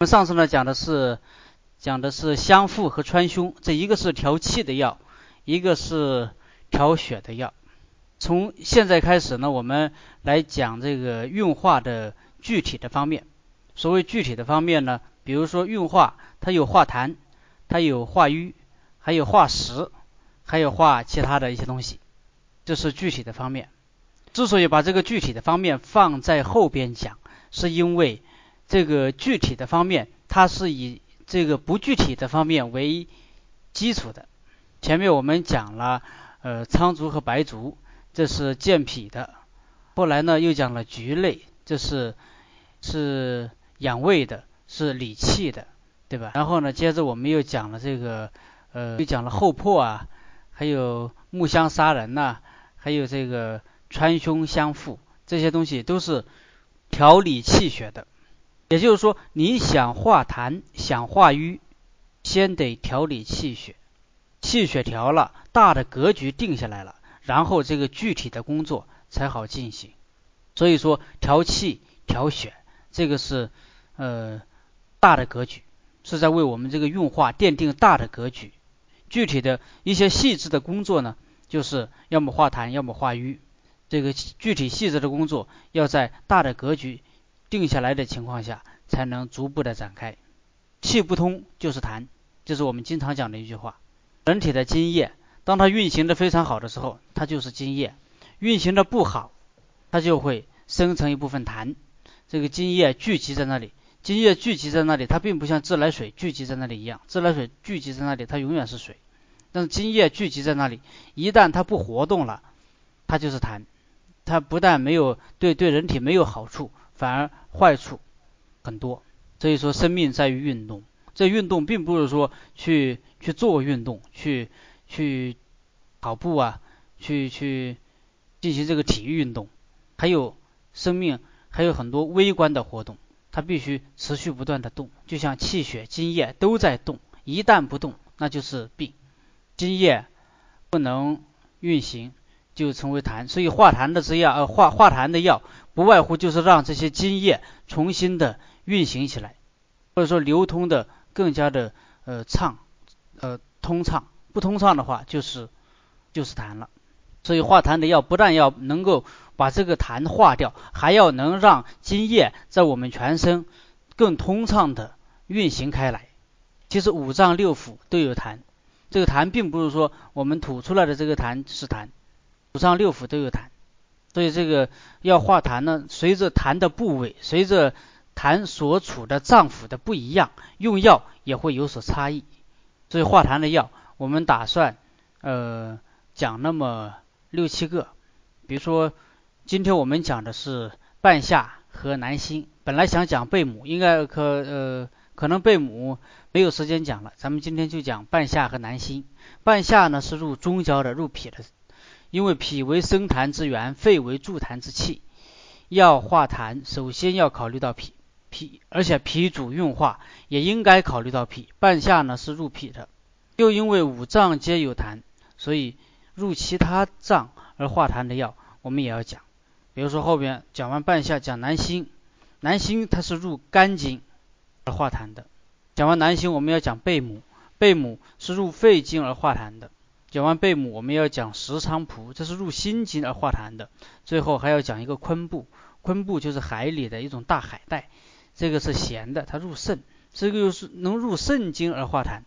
我们上次呢讲的是讲的是香附和川芎，这一个是调气的药，一个是调血的药。从现在开始呢，我们来讲这个运化的具体的方面。所谓具体的方面呢，比如说运化，它有化痰，它有化瘀，还有化石，还有化其他的一些东西，这是具体的方面。之所以把这个具体的方面放在后边讲，是因为。这个具体的方面，它是以这个不具体的方面为基础的。前面我们讲了，呃，苍术和白术，这是健脾的。后来呢，又讲了菊类，这是是养胃的，是理气的，对吧？然后呢，接着我们又讲了这个，呃，又讲了厚朴啊，还有木香杀人呐，还有这个川芎相附，这些东西都是调理气血的。也就是说，你想化痰、想化瘀，先得调理气血，气血调了，大的格局定下来了，然后这个具体的工作才好进行。所以说，调气、调血，这个是呃大的格局，是在为我们这个运化奠定大的格局。具体的一些细致的工作呢，就是要么化痰，要么化瘀。这个具体细致的工作，要在大的格局。定下来的情况下，才能逐步的展开。气不通就是痰，这是我们经常讲的一句话。人体的津液，当它运行的非常好的时候，它就是津液；运行的不好，它就会生成一部分痰。这个津液聚集在那里，津液聚集在那里，它并不像自来水聚集在那里一样，自来水聚集在那里，它永远是水。但是津液聚集在那里，一旦它不活动了，它就是痰。它不但没有对对人体没有好处。反而坏处很多，所以说生命在于运动。这运动并不是说去去做运动，去去跑步啊，去去进行这个体育运动。还有生命还有很多微观的活动，它必须持续不断的动。就像气血津液都在动，一旦不动，那就是病。津液不能运行。就成为痰，所以化痰的这药，呃，化化痰的药，不外乎就是让这些津液重新的运行起来，或者说流通的更加的呃畅，呃通畅。不通畅的话，就是就是痰了。所以化痰的药不但要能够把这个痰化掉，还要能让津液在我们全身更通畅的运行开来。其实五脏六腑都有痰，这个痰并不是说我们吐出来的这个痰是痰。五脏六腑都有痰，所以这个要化痰呢，随着痰的部位，随着痰所处的脏腑的不一样，用药也会有所差异。所以化痰的药，我们打算呃讲那么六七个。比如说，今天我们讲的是半夏和南星，本来想讲贝母，应该可呃可能贝母没有时间讲了，咱们今天就讲半夏和南星。半夏呢是入中焦的，入脾的。因为脾为生痰之源，肺为助痰之器，要化痰，首先要考虑到脾，脾而且脾主运化，也应该考虑到脾。半夏呢是入脾的，又因为五脏皆有痰，所以入其他脏而化痰的药，我们也要讲。比如说后边讲完半夏，讲南星，南星它是入肝经而化痰的。讲完南星，我们要讲贝母，贝母是入肺经而化痰的。讲完贝母，我们要讲石菖蒲，这是入心经而化痰的。最后还要讲一个昆布，昆布就是海里的一种大海带，这个是咸的，它入肾，这个又是能入肾经而化痰。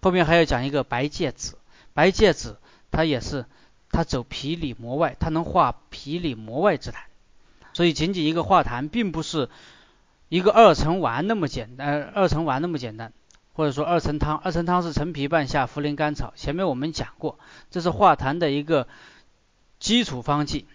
后面还要讲一个白芥子，白芥子它也是，它走皮里膜外，它能化皮里膜外之痰。所以仅仅一个化痰，并不是一个二层丸那么简单，二层丸那么简单。或者说二陈汤，二陈汤是陈皮、半夏、茯苓、甘草。前面我们讲过，这是化痰的一个基础方剂，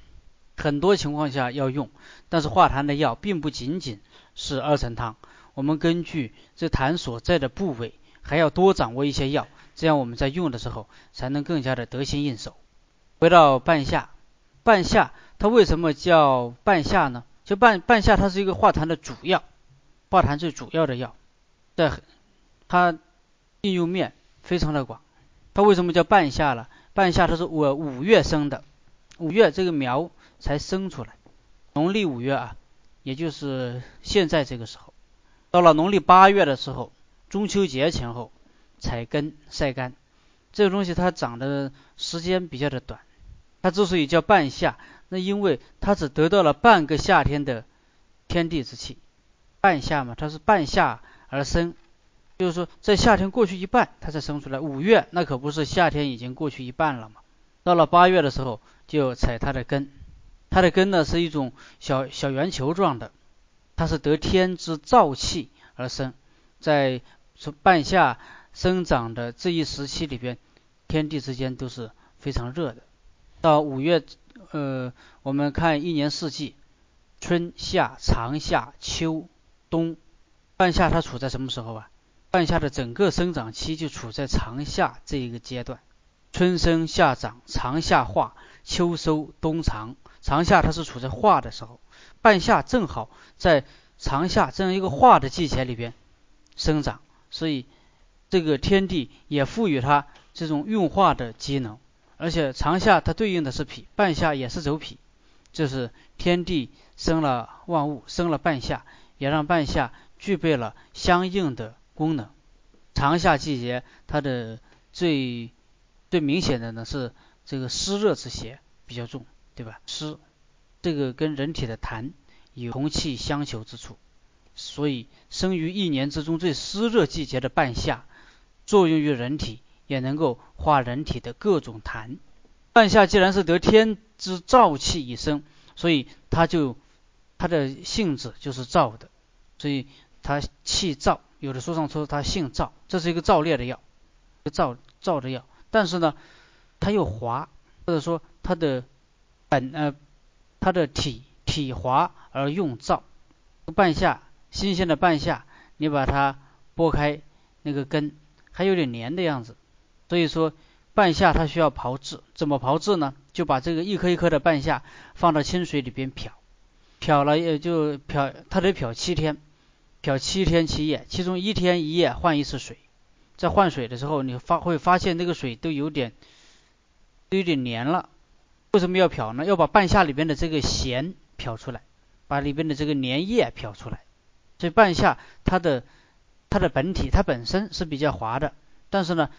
很多情况下要用。但是化痰的药并不仅仅是二陈汤，我们根据这痰所在的部位，还要多掌握一些药，这样我们在用的时候才能更加的得心应手。回到半夏，半夏它为什么叫半夏呢？就半半夏它是一个化痰的主药，化痰最主要的药，在。它应用面非常的广，它为什么叫半夏了？半夏它是我五月生的，五月这个苗才生出来，农历五月啊，也就是现在这个时候，到了农历八月的时候，中秋节前后采根晒干。这个东西它长的时间比较的短，它之所以叫半夏，那因为它只得到了半个夏天的天地之气。半夏嘛，它是半夏而生，就是说在夏天过去一半，它才生出来。五月那可不是夏天已经过去一半了嘛？到了八月的时候，就采它的根。它的根呢是一种小小圆球状的，它是得天之燥气而生。在半夏生长的这一时期里边，天地之间都是非常热的。到五月，呃，我们看一年四季，春夏长夏秋。冬半夏它处在什么时候啊？半夏的整个生长期就处在长夏这一个阶段，春生夏长，长夏化，秋收冬藏。长夏它是处在化的时候，半夏正好在长夏这样一个化的季节里边生长，所以这个天地也赋予它这种运化的机能。而且长夏它对应的是脾，半夏也是走脾，这是天地生了万物，生了半夏。也让半夏具备了相应的功能。长夏季节，它的最最明显的呢是这个湿热之邪比较重，对吧？湿，这个跟人体的痰有同气相求之处，所以生于一年之中最湿热季节的半夏，作用于人体，也能够化人体的各种痰。半夏既然是得天之燥气以生，所以它就。它的性质就是燥的，所以它气燥。有的书上说它性燥，这是一个燥烈的药，燥燥的药。但是呢，它又滑，或者说它的本呃，它的体体滑而用燥。半夏，新鲜的半夏，你把它剥开，那个根还有点黏的样子。所以说半夏它需要炮制，怎么炮制呢？就把这个一颗一颗的半夏放到清水里边漂。漂了也就漂，它得漂七天，漂七天七夜，其中一天一夜换一次水。在换水的时候，你发会发现那个水都有点都有点黏了。为什么要漂呢？要把半夏里边的这个咸漂出来，把里边的这个粘液漂出来。所以半夏它的它的本体它本身是比较滑的，但是呢，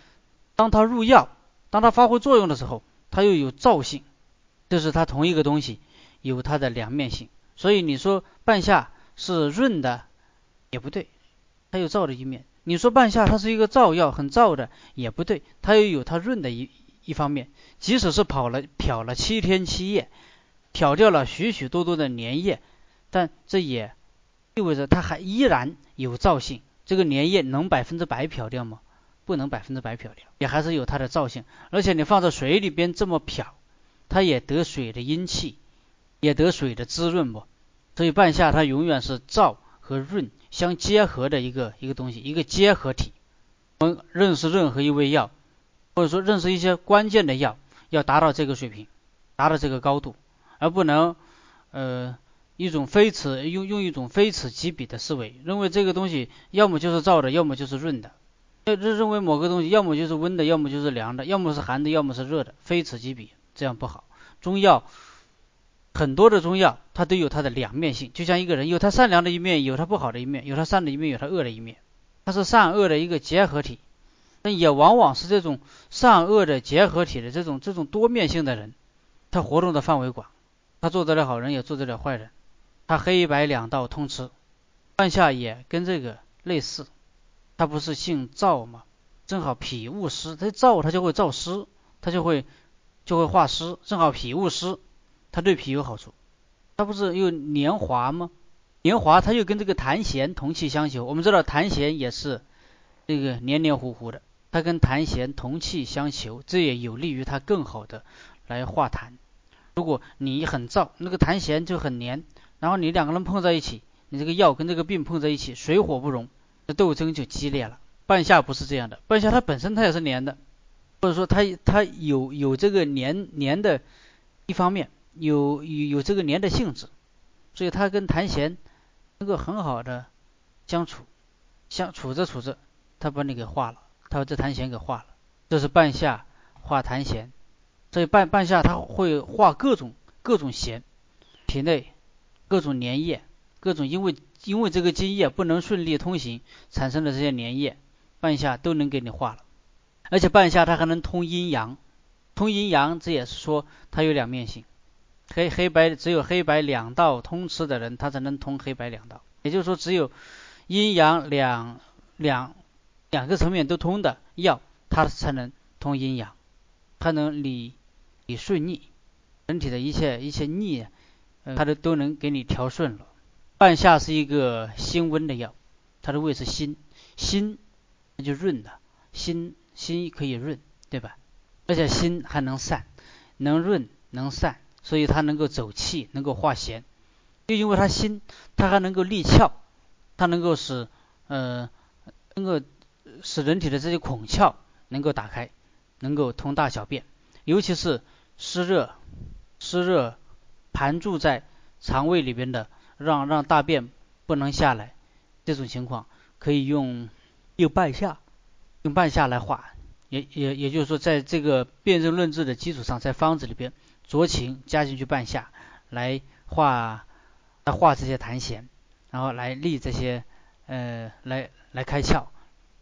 当它入药，当它发挥作用的时候，它又有燥性，就是它同一个东西有它的两面性。所以你说半夏是润的，也不对，它有燥的一面。你说半夏它是一个燥药，很燥的，也不对，它又有它润的一一方面。即使是跑了漂了七天七夜，漂掉了许许多多的粘液，但这也意味着它还依然有燥性。这个粘液能百分之百漂掉吗？不能百分之百漂掉，也还是有它的燥性。而且你放在水里边这么漂，它也得水的阴气。也得水的滋润不，所以半夏它永远是燥和润相结合的一个一个东西，一个结合体。我们认识任何一味药，或者说认识一些关键的药，要达到这个水平，达到这个高度，而不能呃一种非此用用一种非此即彼的思维，认为这个东西要么就是燥的，要么就是润的，认认为某个东西要么就是温的，要么就是凉的，要么是寒的，要么是热的，非此即彼，这样不好。中药。很多的中药，它都有它的两面性，就像一个人有他善良的一面，有他不好的一面，有他善的一面，有他恶的一面，它是善恶的一个结合体。那也往往是这种善恶的结合体的这种这种多面性的人，他活动的范围广，他做得了好人，也做得了坏人，他黑白两道通吃。半夏也跟这个类似，他不是姓燥吗？正好脾误湿，它燥它就会燥湿，它就会就会化湿，正好脾误湿。它对脾有好处，它不是又黏滑吗？黏滑，它又跟这个痰涎同气相求。我们知道痰涎也是这个黏黏糊糊的，它跟痰涎同气相求，这也有利于它更好的来化痰。如果你很燥，那个痰涎就很黏，然后你两个人碰在一起，你这个药跟这个病碰在一起，水火不容，这斗争就激烈了。半夏不是这样的，半夏它本身它也是黏的，或者说它它有有这个黏黏的一方面。有有有这个黏的性质，所以它跟痰涎能够很好的相处，相处着处着，它把你给化了，它把这痰涎给化了。这是半夏化痰涎，所以半半夏它会化各种各种涎，体内各种粘液，各种因为因为这个津液不能顺利通行，产生的这些粘液，半夏都能给你化了。而且半夏它还能通阴阳，通阴阳，这也是说它有两面性。黑黑白只有黑白两道通吃的人，他才能通黑白两道。也就是说，只有阴阳两两两个层面都通的药，它才能通阴阳，它能理理顺逆，人体的一切一切逆，它都都能给你调顺了。半夏是一个辛温的药，它的味是辛，辛那就润的，辛辛可以润，对吧？而且辛还能散，能润能散。所以它能够走气，能够化邪，就因为它辛，它还能够利窍，它能够使呃能够使人体的这些孔窍能够打开，能够通大小便，尤其是湿热湿热盘住在肠胃里边的，让让大便不能下来这种情况，可以用用半夏用半夏来化，也也也就是说，在这个辨证论治的基础上，在方子里边。酌情加进去半夏，来化来化这些痰涎，然后来利这些呃来来开窍，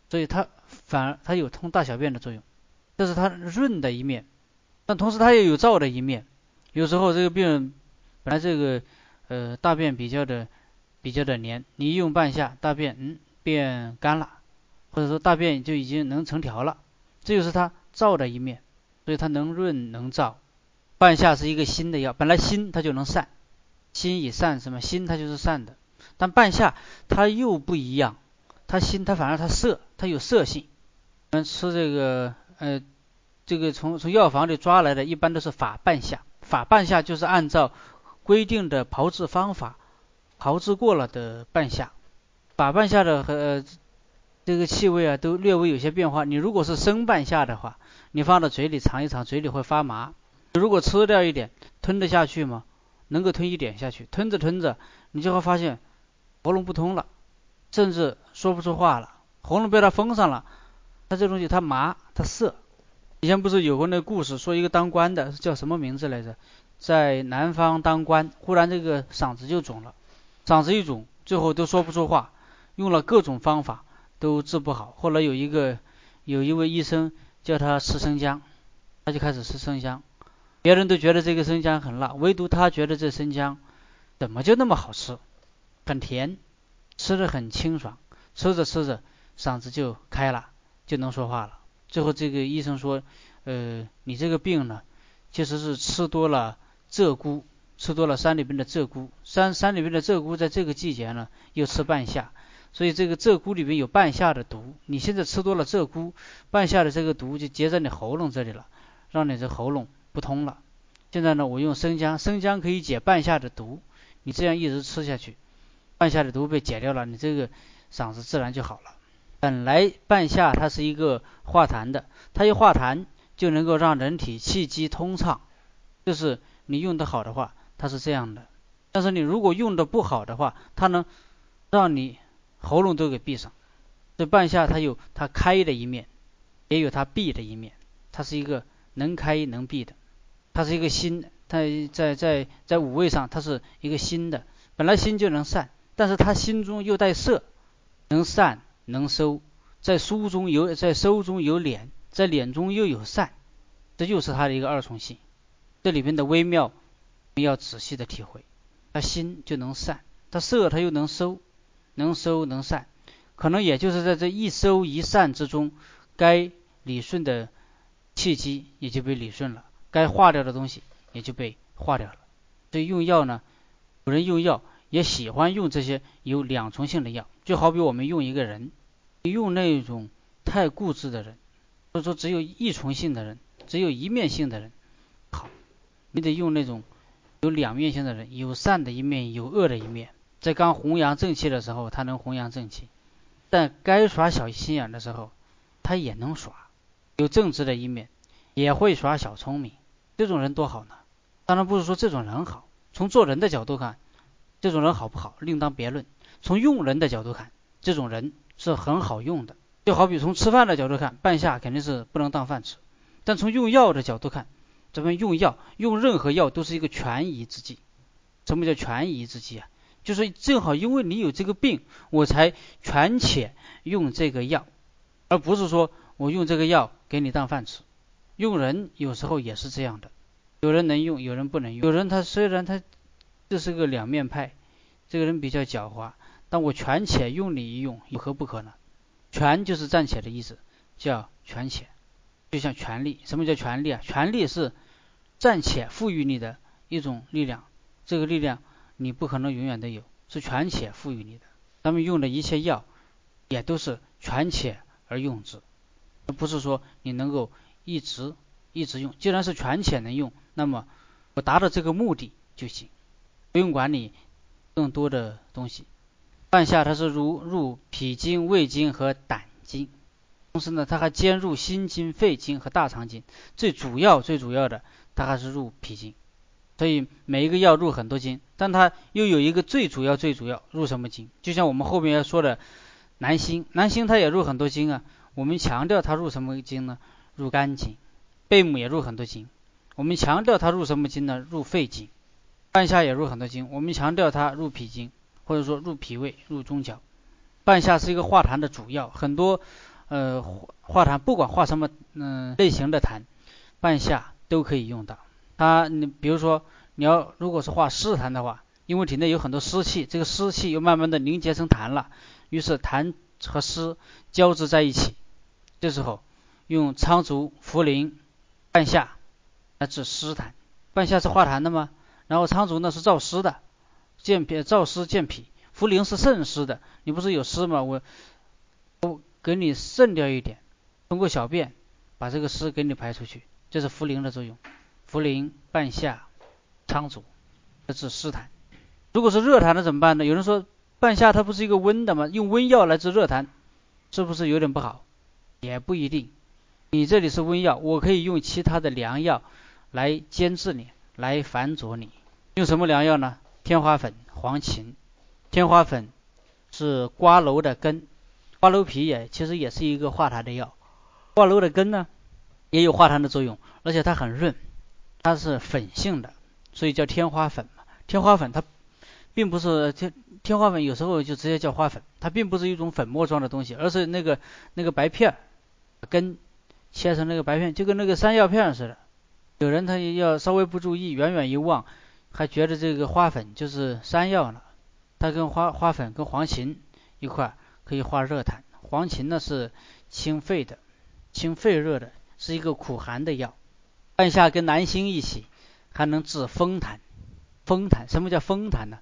所以它反而它有通大小便的作用，这是它润的一面，但同时它也有燥的一面。有时候这个病人本来这个呃大便比较的比较的黏，你用半夏，大便嗯变干了，或者说大便就已经能成条了，这就是它燥的一面，所以它能润能燥。半夏是一个辛的药，本来辛它就能散，辛以散什么？辛它就是散的，但半夏它又不一样，它辛它反而它涩，它有涩性。我们吃这个呃，这个从从药房里抓来的，一般都是法半夏，法半夏就是按照规定的炮制方法炮制过了的半夏，法半夏的和这个气味啊都略微有些变化。你如果是生半夏的话，你放到嘴里尝一尝，嘴里会发麻。如果吃掉一点，吞得下去吗？能够吞一点下去，吞着吞着，你就会发现喉咙不通了，甚至说不出话了，喉咙被它封上了。它这东西它麻，它涩。以前不是有过那个故事，说一个当官的叫什么名字来着，在南方当官，忽然这个嗓子就肿了，嗓子一肿，最后都说不出话，用了各种方法都治不好。后来有一个有一位医生叫他吃生姜，他就开始吃生姜。别人都觉得这个生姜很辣，唯独他觉得这生姜怎么就那么好吃，很甜，吃的很清爽，吃着吃着嗓子就开了，就能说话了。最后这个医生说，呃，你这个病呢，其实是吃多了鹧鸪，吃多了山里边的鹧鸪，山山里边的鹧鸪在这个季节呢又吃半夏，所以这个鹧鸪里边有半夏的毒。你现在吃多了鹧鸪，半夏的这个毒就结在你喉咙这里了，让你这喉咙。不通了。现在呢，我用生姜，生姜可以解半夏的毒。你这样一直吃下去，半夏的毒被解掉了，你这个嗓子自然就好了。本来半夏它是一个化痰的，它一化痰就能够让人体气机通畅。就是你用的好的话，它是这样的。但是你如果用的不好的话，它能让你喉咙都给闭上。这半夏它有它开的一面，也有它闭的一面，它是一个。能开能闭的，它是一个心，它在在在五味上，它是一个心的。本来心就能善，但是它心中又带色，能善能收，在书中有在收中有敛，在敛中又有善，这就是它的一个二重性。这里边的微妙，要仔细的体会。它心就能善，它色它又能收，能收能散，可能也就是在这一收一善之中，该理顺的。契机也就被理顺了，该化掉的东西也就被化掉了。所以用药呢，有人用药也喜欢用这些有两重性的药，就好比我们用一个人，用那种太固执的人，或者说只有一重性的人，只有一面性的人，好，你得用那种有两面性的人，有善的一面，有恶的一面。在刚弘扬正气的时候，他能弘扬正气；但该耍小心眼的时候，他也能耍。有正直的一面，也会耍小聪明，这种人多好呢。当然不是说这种人好，从做人的角度看，这种人好不好另当别论。从用人的角度看，这种人是很好用的。就好比从吃饭的角度看，半夏肯定是不能当饭吃。但从用药的角度看，咱们用药用任何药都是一个权宜之计。什么叫权宜之计啊？就是正好因为你有这个病，我才权且用这个药，而不是说我用这个药给你当饭吃。用人有时候也是这样的，有人能用，有人不能用。有人他虽然他这是个两面派，这个人比较狡猾，但我权且用你一用，有何不可呢？权就是暂且的意思，叫权且，就像权力。什么叫权力啊？权力是暂且赋予你的一种力量，这个力量你不可能永远都有，是权且赋予你的。咱们用的一切药，也都是权且而用之，而不是说你能够。一直一直用，既然是全且能用，那么我达到这个目的就行，不用管你更多的东西。半夏它是入入脾经、胃经和胆经，同时呢，它还兼入心经、肺经和大肠经。最主要最主要的，它还是入脾经。所以每一个药入很多经，但它又有一个最主要最主要入什么经？就像我们后面要说的南星，南星它也入很多经啊。我们强调它入什么经呢？入肝经，贝母也入很多经。我们强调它入什么经呢？入肺经。半夏也入很多经。我们强调它入脾经，或者说入脾胃、入中焦。半夏是一个化痰的主药，很多呃化痰，不管化什么嗯类型的痰，半夏都可以用到。它你比如说你要如果是化湿痰的话，因为体内有很多湿气，这个湿气又慢慢的凝结成痰了，于是痰和湿交织在一起，这时候。用苍术、茯苓、半夏来治湿痰。半夏是化痰的吗？然后苍术呢是燥湿的，健脾、燥湿健脾。茯苓是渗湿的，你不是有湿吗？我我给你渗掉一点，通过小便把这个湿给你排出去，这是茯苓的作用。茯苓、半夏、苍术来治湿痰。如果是热痰的怎么办呢？有人说半夏它不是一个温的吗？用温药来治热痰，是不是有点不好？也不一定。你这里是温药，我可以用其他的良药来煎制你，来烦灼你。用什么良药呢？天花粉、黄芩。天花粉是瓜蒌的根，瓜蒌皮也其实也是一个化痰的药。瓜蒌的根呢，也有化痰的作用，而且它很润，它是粉性的，所以叫天花粉嘛。天花粉它并不是天天花粉，有时候就直接叫花粉，它并不是一种粉末状的东西，而是那个那个白片根。切成那个白片，就跟那个山药片似的。有人他要稍微不注意，远远一望，还觉得这个花粉就是山药呢。它跟花花粉跟黄芩一块可以化热痰。黄芩呢是清肺的，清肺热的，是一个苦寒的药。半夏跟南星一起，还能治风痰。风痰什么叫风痰呢？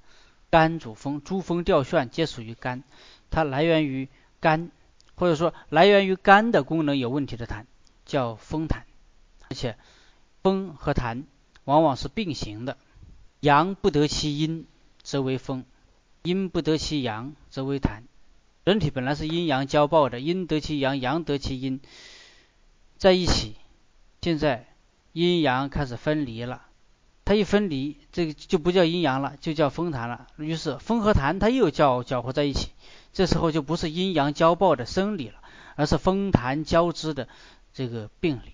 肝主风，诸风调旋皆属于肝，它来源于肝，或者说来源于肝的功能有问题的痰。叫风痰，而且风和痰往往是并行的。阳不得其阴，则为风；阴不得其阳，则为痰。人体本来是阴阳交抱的，阴得其阳，阳得其阴，在一起。现在阴阳开始分离了，它一分离，这个就不叫阴阳了，就叫风痰了。于是风和痰它又搅搅和在一起，这时候就不是阴阳交抱的生理了，而是风痰交织的。这个病理，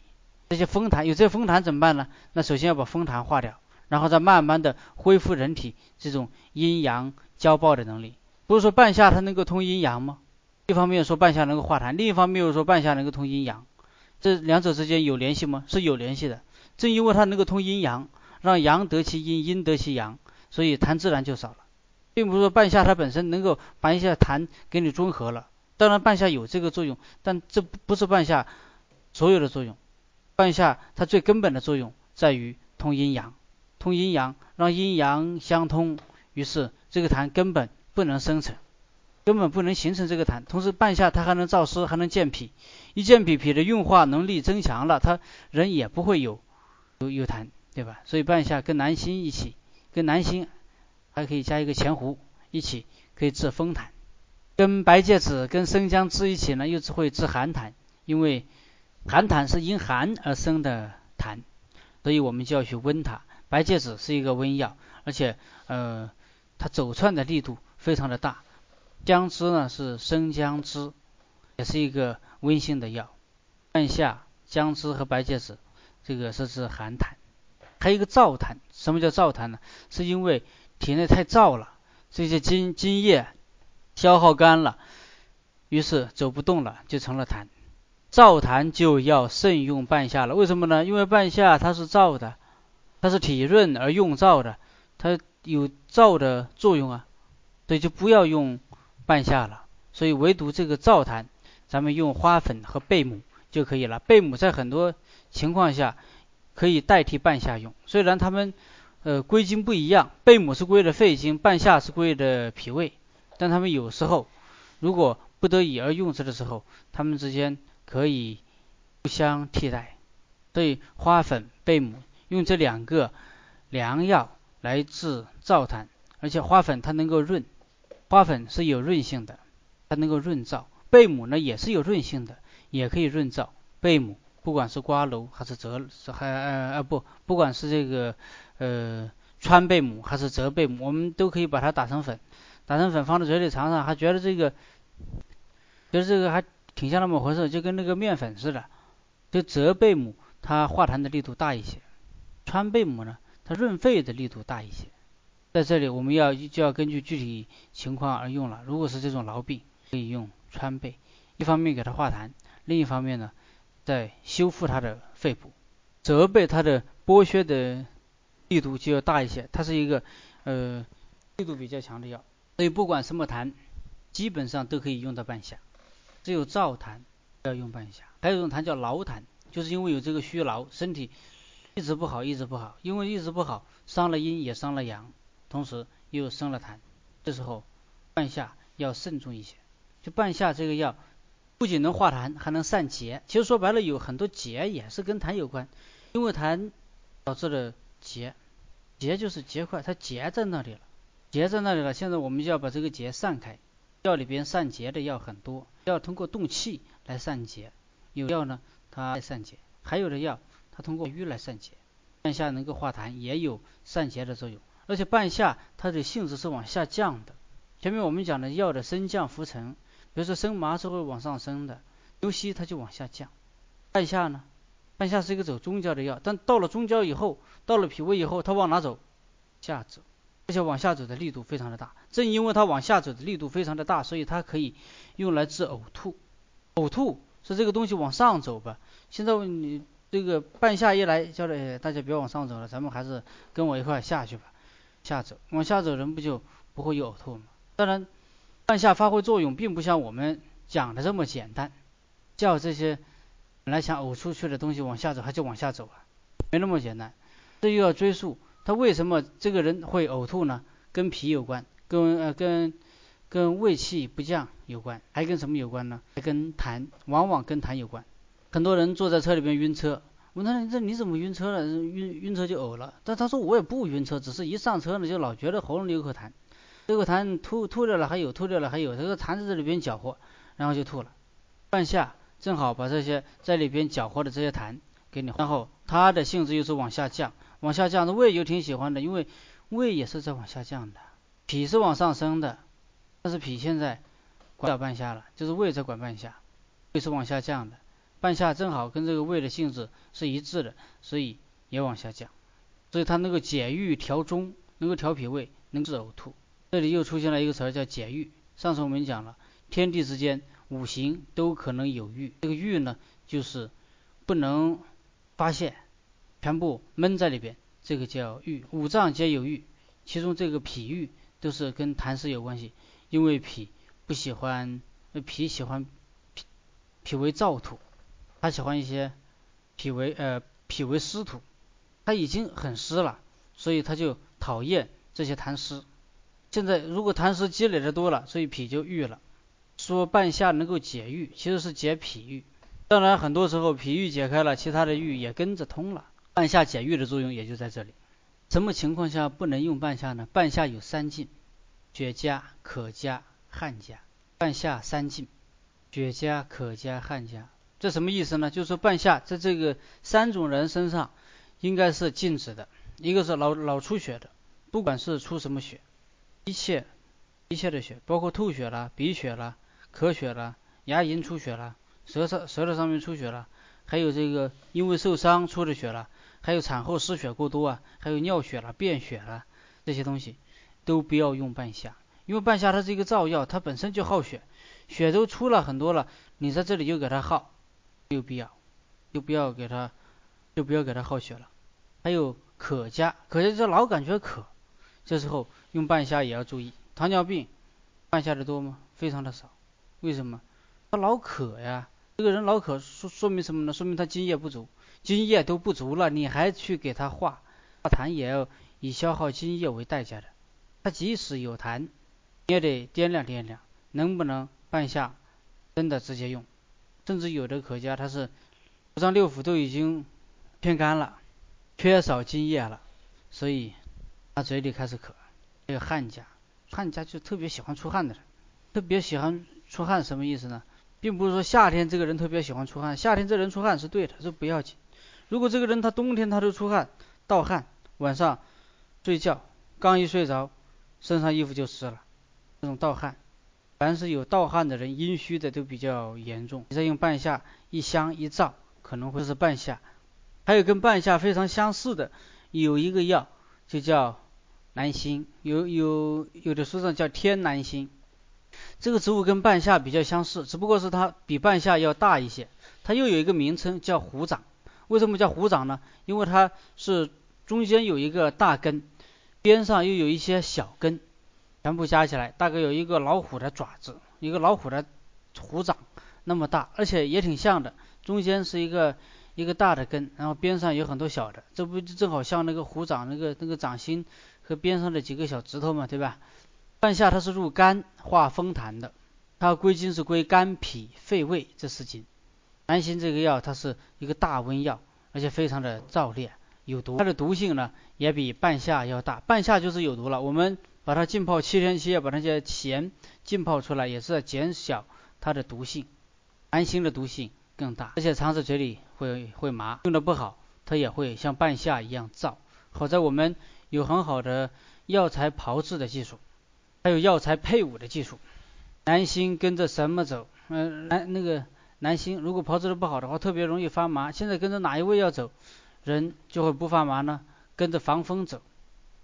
这些风痰有这些风痰怎么办呢？那首先要把风痰化掉，然后再慢慢的恢复人体这种阴阳交抱的能力。不是说半夏它能够通阴阳吗？一方面说半夏能够化痰，另一方面又说半夏能够通阴阳，这两者之间有联系吗？是有联系的。正因为它能够通阴阳，让阳得其阴，阴得其阳，所以痰自然就少了，并不是说半夏它本身能够把一些痰给你中和了。当然半夏有这个作用，但这不是半夏。所有的作用，半夏它最根本的作用在于通阴阳，通阴阳让阴阳相通，于是这个痰根本不能生成，根本不能形成这个痰。同时半夏它还能燥湿，还能健脾，一健脾，脾的运化能力增强了，他人也不会有有有痰，对吧？所以半夏跟南星一起，跟南星还可以加一个前胡一起可以治风痰，跟白芥子跟生姜汁一起呢，又会治寒痰，因为。寒痰是因寒而生的痰，所以我们就要去温它。白芥子是一个温药，而且呃，它走窜的力度非常的大。姜汁呢是生姜汁，也是一个温性的药。半夏、姜汁和白芥子，这个是治寒痰。还有一个燥痰，什么叫燥痰呢？是因为体内太燥了，这些津津液消耗干了，于是走不动了，就成了痰。燥痰就要慎用半夏了。为什么呢？因为半夏它是燥的，它是体润而用燥的，它有燥的作用啊，所以就不要用半夏了。所以唯独这个燥痰，咱们用花粉和贝母就可以了。贝母在很多情况下可以代替半夏用，虽然它们呃归经不一样，贝母是归的肺经，半夏是归的脾胃，但它们有时候如果不得已而用之的时候，它们之间。可以互相替代，所以花粉、贝母用这两个良药来治燥痰，而且花粉它能够润，花粉是有润性的，它能够润燥；贝母呢也是有润性的，也可以润燥。贝母不管是瓜蒌还是泽还呃呃不，不管是这个呃川贝母还是泽贝母，我们都可以把它打成粉，打成粉放在嘴里尝尝，还觉得这个觉得这个还。挺像那么回事，就跟那个面粉似的。就泽贝母它化痰的力度大一些，川贝母呢它润肺的力度大一些。在这里我们要就要根据具体情况而用了。如果是这种痨病，可以用川贝，一方面给它化痰，另一方面呢在修复它的肺部。泽贝它的剥削的力度就要大一些，它是一个呃力度比较强的药，所以不管什么痰，基本上都可以用到半夏。只有燥痰要用半夏，还有一种痰叫劳痰，就是因为有这个虚劳，身体一直不好，一直不好，因为一直不好，伤了阴也伤了阳，同时又生了痰，这时候半夏要慎重一些。就半夏这个药，不仅能化痰，还能散结。其实说白了，有很多结也是跟痰有关，因为痰导致了结，结就是结块，它结在那里了，结在那里了。现在我们就要把这个结散开。药里边散结的药很多，要通过动气来散结。有药呢，它来散结；还有的药，它通过瘀来散结。半夏能够化痰，也有散结的作用。而且半夏它的性质是往下降的。前面我们讲的药的升降浮沉，比如说生麻是会往上升的，牛膝它就往下降。半夏呢，半夏是一个走中焦的药，但到了中焦以后，到了脾胃以后，它往哪走？下走。而且往下走的力度非常的大，正因为它往下走的力度非常的大，所以它可以用来治呕吐。呕吐是这个东西往上走吧？现在你这个半夏一来，叫的大家别往上走了，咱们还是跟我一块下去吧。下走，往下走人不就不会有呕吐吗？当然，半夏发挥作用并不像我们讲的这么简单，叫这些本来想呕出去的东西往下走，还就往下走啊？没那么简单，这又要追溯。他为什么这个人会呕吐呢？跟脾有关，跟呃跟跟胃气不降有关，还跟什么有关呢？还跟痰，往往跟痰有关。很多人坐在车里边晕车，问他这你怎么晕车了？晕晕车就呕了。但他说我也不晕车，只是一上车呢就老觉得喉咙里有口痰，这个痰吐吐掉了还有，吐掉了还有，这个痰在这里边搅和，然后就吐了。半夏正好把这些在里边搅和的这些痰给你，然后它的性质又是往下降。往下降，的胃就挺喜欢的，因为胃也是在往下降的，脾是往上升的，但是脾现在管半夏了，就是胃在管半夏，胃是往下降的，半夏正好跟这个胃的性质是一致的，所以也往下降，所以它能够解郁调中，能够调脾胃，能治呕吐。这里又出现了一个词儿叫解郁，上次我们讲了，天地之间五行都可能有郁，这个郁呢就是不能发现。全部闷在里边，这个叫郁。五脏皆有郁，其中这个脾郁都是跟痰湿有关系。因为脾不喜欢，脾喜欢脾脾为燥土，他喜欢一些脾为呃脾为湿土，他已经很湿了，所以他就讨厌这些痰湿。现在如果痰湿积累的多了，所以脾就郁了。说半夏能够解郁，其实是解脾郁。当然很多时候脾郁解开了，其他的郁也跟着通了。半夏解郁的作用也就在这里。什么情况下不能用半夏呢？半夏有三禁：绝加、可加、汗加。半夏三禁：绝加、可加、汗加。这什么意思呢？就是说半夏在这个三种人身上应该是禁止的。一个是老老出血的，不管是出什么血，一切一切的血，包括吐血了、鼻血了、咳血了、牙龈出血了、舌上舌头上面出血了，还有这个因为受伤出的血了。还有产后失血过多啊，还有尿血了、便血了，这些东西都不要用半夏。因为半夏它是一个燥药，它本身就耗血，血都出了很多了，你在这里又给它耗，没有必要，就不要给它，就不要给它耗血了。还有可加，可嘉就老感觉渴，这时候用半夏也要注意。糖尿病半夏的多吗？非常的少，为什么？他老渴呀，这个人老渴说说明什么呢？说明他津液不足，津液都不足了，你还去给他化化痰，也要以消耗津液为代价的。他即使有痰，也得掂量掂量，能不能半夏真的直接用？甚至有的可家他是五脏六腑都已经偏干了，缺少津液了，所以他嘴里开始渴。还有汗家，汗家就特别喜欢出汗的人，特别喜欢出汗什么意思呢？并不是说夏天这个人特别喜欢出汗，夏天这人出汗是对的，这不要紧。如果这个人他冬天他都出汗，盗汗，晚上睡觉刚一睡着，身上衣服就湿了，这种盗汗，凡是有盗汗的人，阴虚的都比较严重。你再用半夏一香一燥，可能会是半夏。还有跟半夏非常相似的，有一个药就叫南星，有有有的书上叫天南星。这个植物跟半夏比较相似，只不过是它比半夏要大一些。它又有一个名称叫虎掌。为什么叫虎掌呢？因为它是中间有一个大根，边上又有一些小根，全部加起来大概有一个老虎的爪子，一个老虎的虎掌那么大，而且也挺像的。中间是一个一个大的根，然后边上有很多小的，这不就正好像那个虎掌那个那个掌心和边上的几个小指头嘛，对吧？半夏它是入肝化风痰的，它归经是归肝脾肺胃这四经。南星这个药它是一个大温药，而且非常的燥烈有毒，它的毒性呢也比半夏要大。半夏就是有毒了，我们把它浸泡七天七夜，把那些咸浸泡出来，也是在减小它的毒性。南星的毒性更大，而且肠子嘴里会会麻，用的不好，它也会像半夏一样燥。好在我们有很好的药材炮制的技术。还有药材配伍的技术，南星跟着什么走？嗯，南那个南星如果炮制的不好的话，特别容易发麻。现在跟着哪一味药走，人就会不发麻呢？跟着防风走，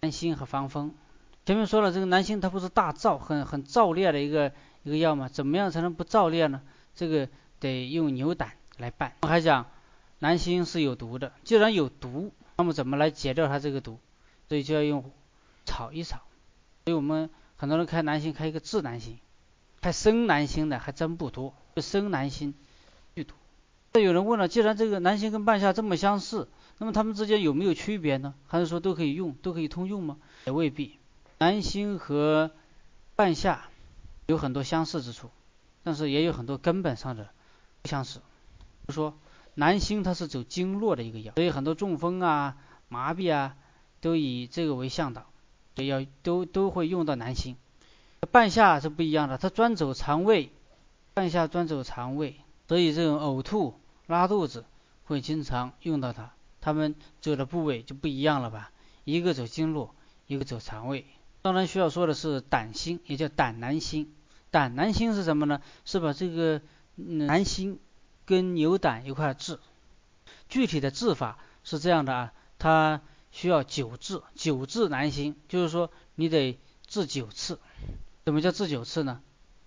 南星和防风。前面说了，这个南星它不是大燥、很很燥烈的一个一个药吗？怎么样才能不燥烈呢？这个得用牛胆来拌。我还讲南星是有毒的，既然有毒，那么怎么来解掉它这个毒？所以就要用炒一炒。所以我们。很多人开南星，开一个炙南星，开生南星的还真不多，生南星。有人问了，既然这个南星跟半夏这么相似，那么它们之间有没有区别呢？还是说都可以用，都可以通用吗？也未必。南星和半夏有很多相似之处，但是也有很多根本上的不相似。比如说南星它是走经络的一个药，所以很多中风啊、麻痹啊都以这个为向导。要都都会用到南星，半夏是不一样的，它专走肠胃，半夏专走肠胃，所以这种呕吐、拉肚子会经常用到它。它们走的部位就不一样了吧？一个走经络，一个走肠胃。当然需要说的是胆心，也叫胆南星。胆南星是什么呢？是把这个南星跟牛胆一块治。具体的治法是这样的啊，它。需要九治，九治南星，就是说你得治九次。怎么叫治九次呢？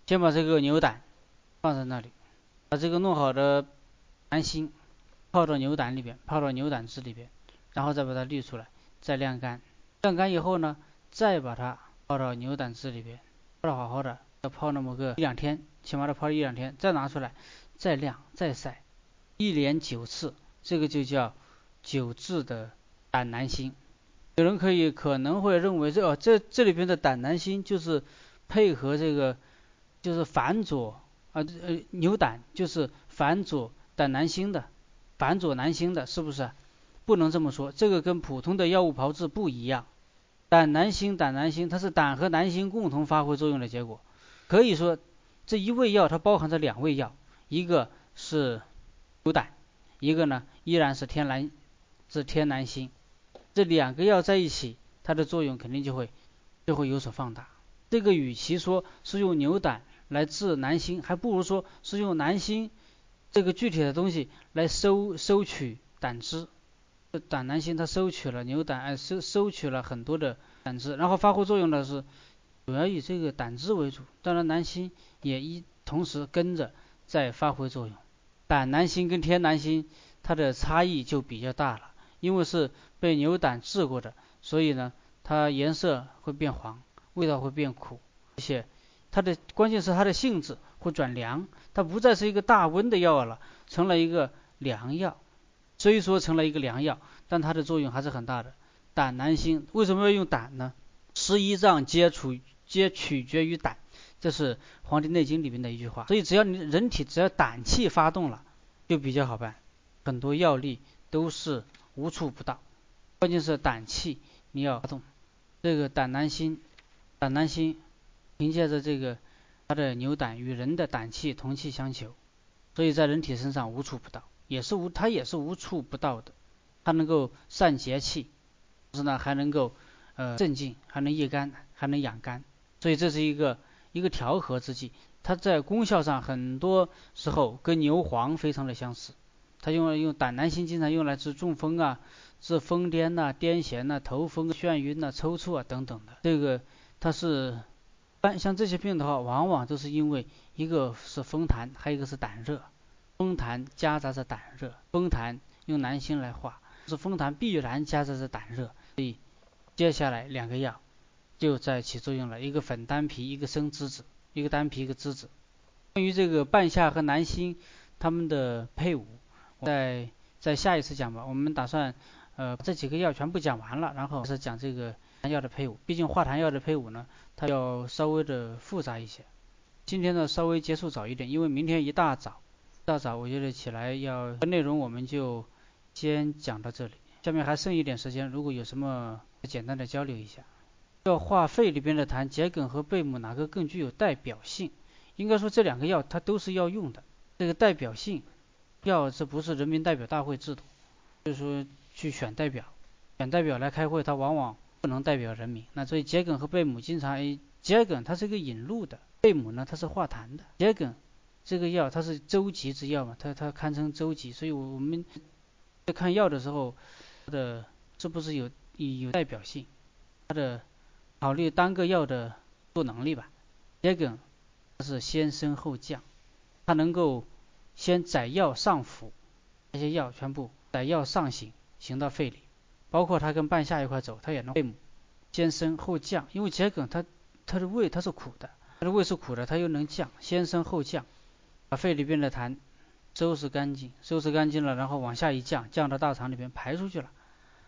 先把这个牛胆放在那里，把这个弄好的南星泡到牛胆里边，泡到牛胆汁里边，然后再把它滤出来，再晾干。晾干以后呢，再把它泡到牛胆汁里边，泡的好好的，要泡那么个一两天，起码得泡一两天，再拿出来，再晾，再晒，一连九次，这个就叫九制的。胆南星，有人可以可能会认为这哦这这里边的胆南星就是配合这个就是反左啊呃牛胆就是反左胆南星的反左南星的是不是？不能这么说，这个跟普通的药物炮制不一样。胆南星胆南星它是胆和南星共同发挥作用的结果，可以说这一味药它包含着两味药，一个是牛胆，一个呢依然是天南是天南星。这两个药在一起，它的作用肯定就会就会有所放大。这个与其说是用牛胆来治南星，还不如说是用南星这个具体的东西来收收取胆汁。胆南星它收取了牛胆，哎收收取了很多的胆汁，然后发挥作用的是主要以这个胆汁为主，当然南星也一同时跟着在发挥作用。胆南星跟天南星它的差异就比较大了，因为是被牛胆治过的，所以呢它颜色会变黄，味道会变苦，而且它的关键是它的性质或转凉，它不再是一个大温的药了，成了一个良药。虽说成了一个良药，但它的作用还是很大的。胆南星为什么要用胆呢？十一脏皆处皆取决于胆，这是《黄帝内经》里面的一句话。所以只要你人体只要胆气发动了，就比较好办，很多药力都是无处不到。关键是胆气你要发动。这个胆南星，胆南星凭借着这个它的牛胆与人的胆气同气相求，所以在人体身上无处不到。也是无，它也是无处不到的，它能够散结气，同时呢还能够呃镇静，还能益肝，还能养肝，所以这是一个一个调和之剂。它在功效上很多时候跟牛黄非常的相似。它用用胆南星经常用来治中风啊，治疯癫呐、癫痫呐、头风、眩晕呐、抽搐啊等等的。这个它是，但像这些病的话，往往都是因为一个是风痰，还有一个是胆热。风痰夹杂着胆热，风痰用南星来化，是风痰必然夹杂着胆热，所以接下来两个药就在起作用了，一个粉丹皮，一个生栀子，一个丹皮，一个栀子。关于这个半夏和南星它们的配伍，在在下一次讲吧。我们打算呃这几个药全部讲完了，然后是讲这个药的配伍。毕竟化痰药的配伍呢，它要稍微的复杂一些。今天呢稍微结束早一点，因为明天一大早。一大早我觉得起来要内容，我们就先讲到这里。下面还剩一点时间，如果有什么简单的交流一下。要化肺里边的痰，桔梗和贝母哪个更具有代表性？应该说这两个药它都是要用的。这个代表性药这不是人民代表大会制度，就是说去选代表，选代表来开会，它往往不能代表人民。那所以桔梗和贝母经常，桔梗它是一个引路的，贝母呢它是化痰的，桔梗。这个药它是周急之药嘛，它它堪称周急，所以我我们在看药的时候，它的是不是有有代表性？它的考虑单个药的作能力吧。桔梗它是先升后降，它能够先载药上腑，这些药全部载药上行，行到肺里，包括它跟半夏一块走，它也能。先升后降，因为桔梗它它的味它是苦的，它的味是苦的，它又能降，先升后降。把肺里边的痰收拾干净，收拾干净了，然后往下一降，降到大肠里边排出去了。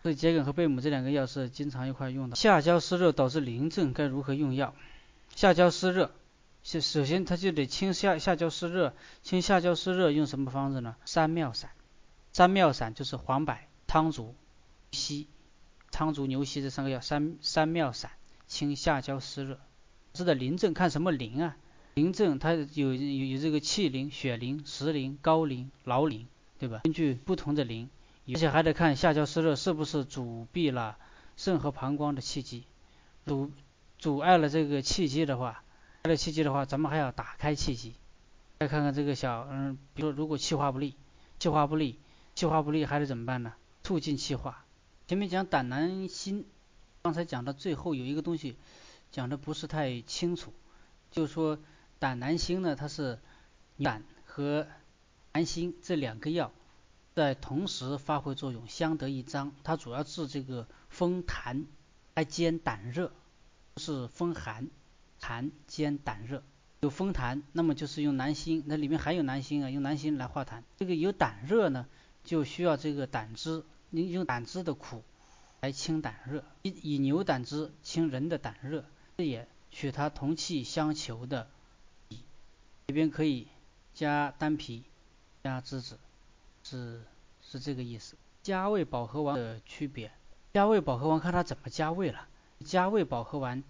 所以桔梗和贝母这两个药是经常一块用的。下焦湿热导致淋症，该如何用药？下焦湿热，首首先它就得清下下焦湿热，清下焦湿热用什么方子呢？三妙散，三妙散就是黄柏、汤竹、西苍竹、牛膝这三个药，三三妙散清下焦湿热。是的淋症看什么淋啊？淋症它有有有这个气淋、血淋、实淋、高淋、劳淋，对吧？根据不同的淋，而且还得看下焦湿热是不是阻闭了肾和膀胱的气机，阻阻碍了这个气机的话，碍了气机的话，咱们还要打开气机。再看看这个小，嗯，比如说如果气化不利，气化不利，气化不利还得怎么办呢？促进气化。前面讲胆南心，刚才讲到最后有一个东西讲的不是太清楚，就是说。胆南星呢，它是胆和南星这两个药在同时发挥作用，相得益彰。它主要治这个风痰，还兼胆热，是风寒痰兼胆热。有风痰，那么就是用南星，那里面还有南星啊，用南星来化痰。这个有胆热呢，就需要这个胆汁，用胆汁的苦来清胆热，以以牛胆汁清人的胆热，这也取它同气相求的。里边可以加丹皮，加栀子，是是这个意思。加味保和丸的区别，加味保和丸看它怎么加味了。加味保和丸，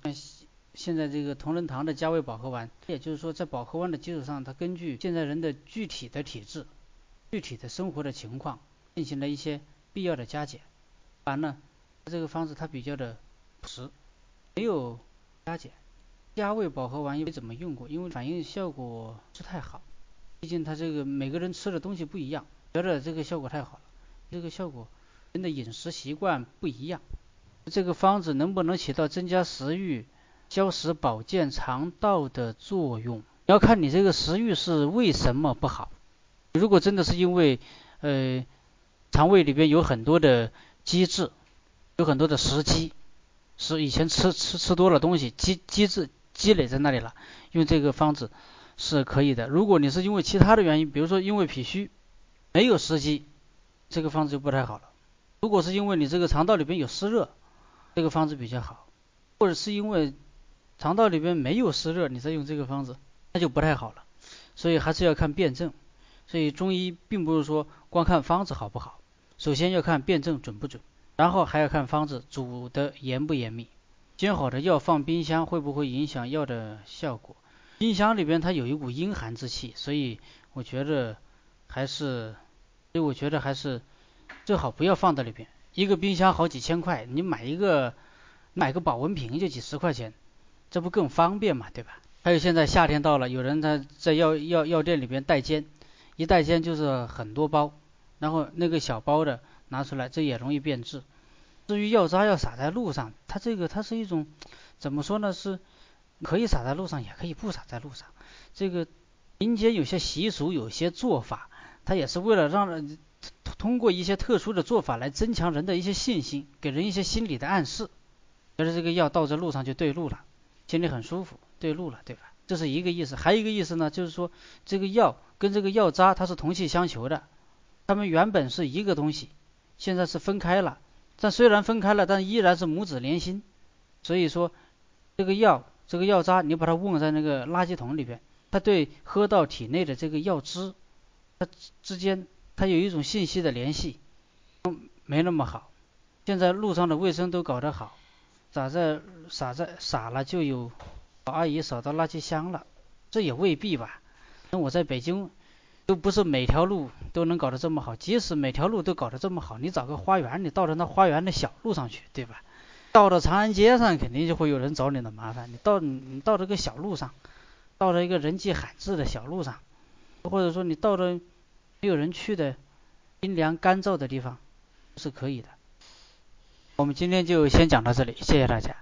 现在这个同仁堂的加味保和丸，也就是说在保和丸的基础上，它根据现在人的具体的体质、具体的生活的情况，进行了一些必要的加减。完了，这个方子它比较的朴实，没有加减。加味保和丸也没怎么用过，因为反应效果不是太好。毕竟它这个每个人吃的东西不一样，觉得这个效果太好了。这个效果人的饮食习惯不一样，这个方子能不能起到增加食欲、消食保健肠道的作用。要看你这个食欲是为什么不好。如果真的是因为呃肠胃里边有很多的积滞，有很多的食积，是以前吃吃吃多了东西积积滞积累在那里了，用这个方子是可以的。如果你是因为其他的原因，比如说因为脾虚没有食积，这个方子就不太好了。如果是因为你这个肠道里边有湿热，这个方子比较好，或者是因为肠道里边没有湿热，你再用这个方子。那就不太好了，所以还是要看辩证。所以中医并不是说光看方子好不好，首先要看辩证准不准，然后还要看方子煮的严不严密。煎好的药放冰箱会不会影响药的效果？冰箱里边它有一股阴寒之气，所以我觉得还是，所以我觉得还是最好不要放在里边。一个冰箱好几千块，你买一个买个保温瓶就几十块钱，这不更方便嘛，对吧？还有现在夏天到了，有人他在药药药店里边代煎，一代煎就是很多包，然后那个小包的拿出来，这也容易变质。至于药渣要撒在路上，它这个它是一种怎么说呢？是可以撒在路上，也可以不撒在路上。这个民间有些习俗，有些做法，它也是为了让人通过一些特殊的做法来增强人的一些信心，给人一些心理的暗示，觉得这个药倒在路上就对路了，心里很舒服。对路了，对吧？这是一个意思，还有一个意思呢，就是说这个药跟这个药渣它是同气相求的，它们原本是一个东西，现在是分开了。但虽然分开了，但依然是母子连心。所以说这个药，这个药渣，你把它瓮在那个垃圾桶里边，它对喝到体内的这个药汁，它之间它有一种信息的联系，没那么好。现在路上的卫生都搞得好，撒在撒在撒了就有。阿姨扫到垃圾箱了，这也未必吧？那我在北京，都不是每条路都能搞得这么好。即使每条路都搞得这么好，你找个花园，你到了那花园的小路上去，对吧？到了长安街上，肯定就会有人找你的麻烦。你到你到这个小路上，到了一个人迹罕至的小路上，或者说你到了没有人去的阴凉干燥的地方，是可以的。我们今天就先讲到这里，谢谢大家。